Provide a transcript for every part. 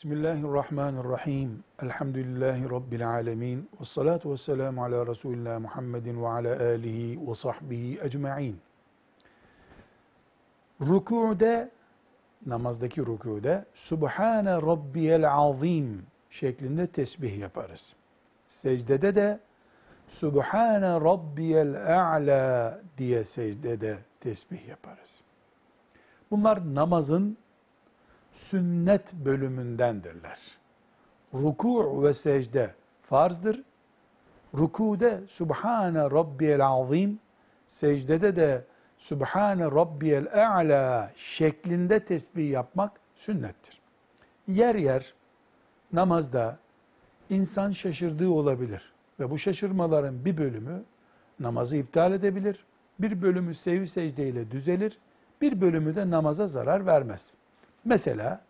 Bismillahirrahmanirrahim. Elhamdülillahi Rabbil alemin. Ve salatu ve selamu ala Resulullah Muhammedin ve ala alihi ve sahbihi ecma'in. Rükûde, namazdaki rükûde, Subhane Rabbiyel Azim şeklinde tesbih yaparız. Secdede de Subhane Rabbiyel A'la diye secdede tesbih yaparız. Bunlar namazın sünnet bölümündendirler. Ruku ve secde farzdır. Rukude Subhane Rabbiyel Azim, secdede de Subhane Rabbiyel A'la şeklinde tesbih yapmak sünnettir. Yer yer namazda insan şaşırdığı olabilir ve bu şaşırmaların bir bölümü namazı iptal edebilir. Bir bölümü sevi secdeyle düzelir. Bir bölümü de namaza zarar vermez. Mesela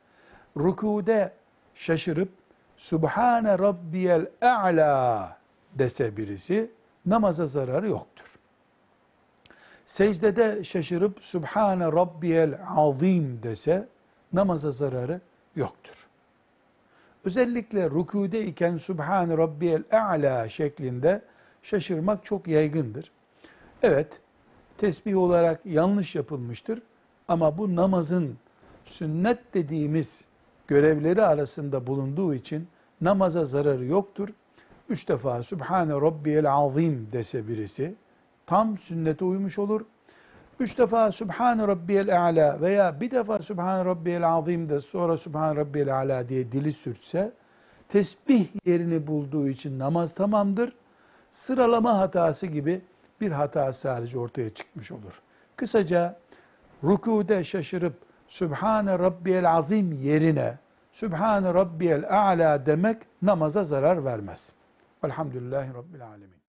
rükude şaşırıp Subhane Rabbiyel A'la dese birisi namaza zararı yoktur. Secdede şaşırıp Subhane Rabbiyel Azim dese namaza zararı yoktur. Özellikle rükude iken Subhane Rabbiyel A'la şeklinde şaşırmak çok yaygındır. Evet, tesbih olarak yanlış yapılmıştır ama bu namazın sünnet dediğimiz görevleri arasında bulunduğu için namaza zararı yoktur. Üç defa Sübhane Rabbiyel Azim dese birisi tam sünnete uymuş olur. Üç defa Sübhane Rabbiyel A'la veya bir defa Sübhane Rabbiyel Azim de sonra Sübhane Rabbiyel A'la diye dili sürtse tesbih yerini bulduğu için namaz tamamdır. Sıralama hatası gibi bir hata sadece ortaya çıkmış olur. Kısaca rükude şaşırıp Sübhane Rabbiyel Azim yerine Sübhane Rabbiyel A'la demek namaza zarar vermez. Velhamdülillahi Rabbil Alemin.